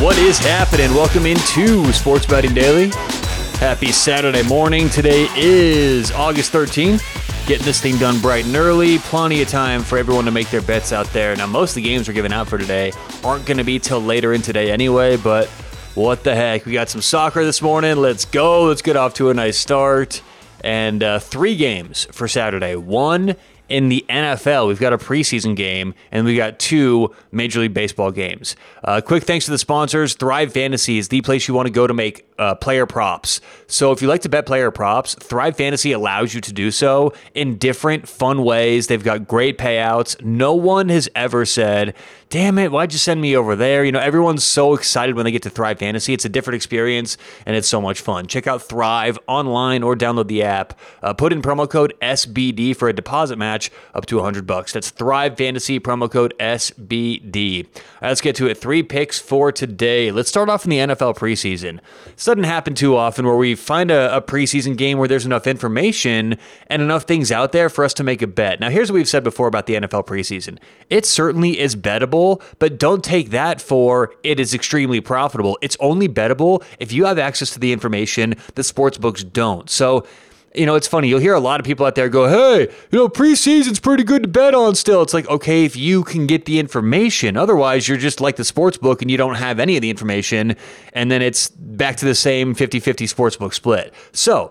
What is happening? Welcome into Sports Betting Daily. Happy Saturday morning. Today is August 13th. Getting this thing done bright and early. Plenty of time for everyone to make their bets out there. Now, most of the games we're giving out for today aren't going to be till later in today anyway, but what the heck? We got some soccer this morning. Let's go. Let's get off to a nice start. And uh, three games for Saturday. One in the NFL. We've got a preseason game and we got two Major League Baseball games. Uh, quick thanks to the sponsors. Thrive Fantasy is the place you want to go to make uh, player props. So if you like to bet player props, Thrive Fantasy allows you to do so in different fun ways. They've got great payouts. No one has ever said, damn it, why'd you send me over there? You know, everyone's so excited when they get to Thrive Fantasy. It's a different experience and it's so much fun. Check out Thrive online or download the app. Uh, put in promo code SBD for a deposit match up to 100 bucks. That's Thrive Fantasy, promo code SBD. Right, let's get to it. Three picks for today. Let's start off in the NFL preseason. This doesn't happen too often where we find a, a preseason game where there's enough information and enough things out there for us to make a bet. Now, here's what we've said before about the NFL preseason it certainly is bettable bettable, but don't take that for it is extremely profitable. It's only bettable if you have access to the information that sports books don't. So, you know, it's funny. You'll hear a lot of people out there go, hey, you know, preseason's pretty good to bet on still. It's like, okay, if you can get the information. Otherwise, you're just like the sports book and you don't have any of the information. And then it's back to the same 50 50 sports book split. So,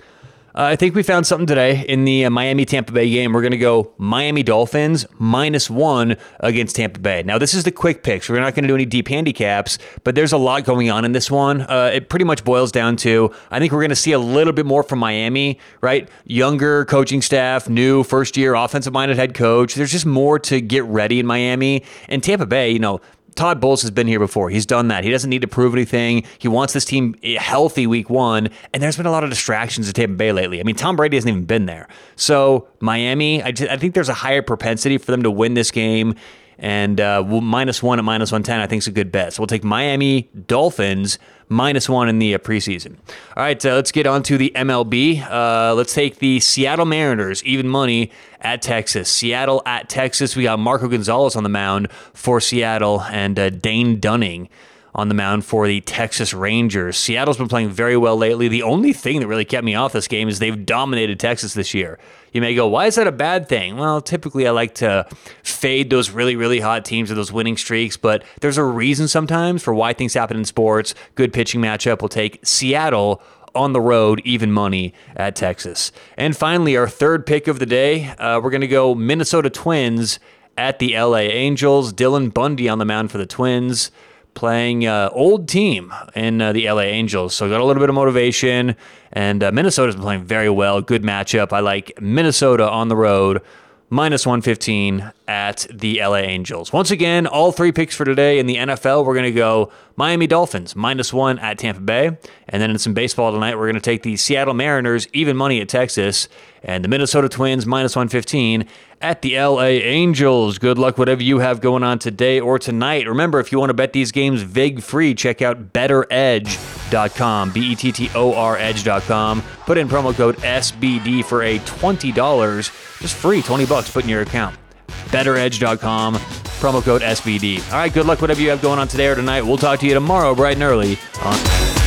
uh, I think we found something today in the uh, Miami Tampa Bay game. We're going to go Miami Dolphins minus one against Tampa Bay. Now, this is the quick picks. We're not going to do any deep handicaps, but there's a lot going on in this one. Uh, it pretty much boils down to I think we're going to see a little bit more from Miami, right? Younger coaching staff, new first year offensive minded head coach. There's just more to get ready in Miami. And Tampa Bay, you know, Todd Bowles has been here before. He's done that. He doesn't need to prove anything. He wants this team healthy week one. And there's been a lot of distractions at Tampa Bay lately. I mean, Tom Brady hasn't even been there. So Miami, I, just, I think there's a higher propensity for them to win this game. And uh, minus one at minus 110, I think is a good bet. So we'll take Miami Dolphins minus one in the uh, preseason. All right, uh, let's get on to the MLB. Uh, let's take the Seattle Mariners, even money at Texas. Seattle at Texas. We got Marco Gonzales on the mound for Seattle and uh, Dane Dunning on the mound for the Texas Rangers. Seattle's been playing very well lately. The only thing that really kept me off this game is they've dominated Texas this year. You may go, why is that a bad thing? Well, typically I like to fade those really, really hot teams or those winning streaks, but there's a reason sometimes for why things happen in sports. Good pitching matchup will take Seattle on the road, even money at Texas. And finally, our third pick of the day, uh, we're going to go Minnesota Twins at the LA Angels. Dylan Bundy on the mound for the Twins playing uh, old team in uh, the LA Angels. So got a little bit of motivation, and uh, Minnesota's been playing very well. Good matchup. I like Minnesota on the road minus 115 at the LA Angels. Once again, all three picks for today in the NFL. We're going to go Miami Dolphins minus one at Tampa Bay. And then in some baseball tonight, we're going to take the Seattle Mariners even money at Texas and the Minnesota Twins minus 115 at the LA Angels. Good luck, whatever you have going on today or tonight. Remember, if you want to bet these games vig free, check out bettoredge.com, B E T T O R edge.com. Put in promo code SBD for a $20, just free, 20 bucks put in your account. Bettoredge.com, promo code SBD. All right, good luck, whatever you have going on today or tonight. We'll talk to you tomorrow, bright and early on.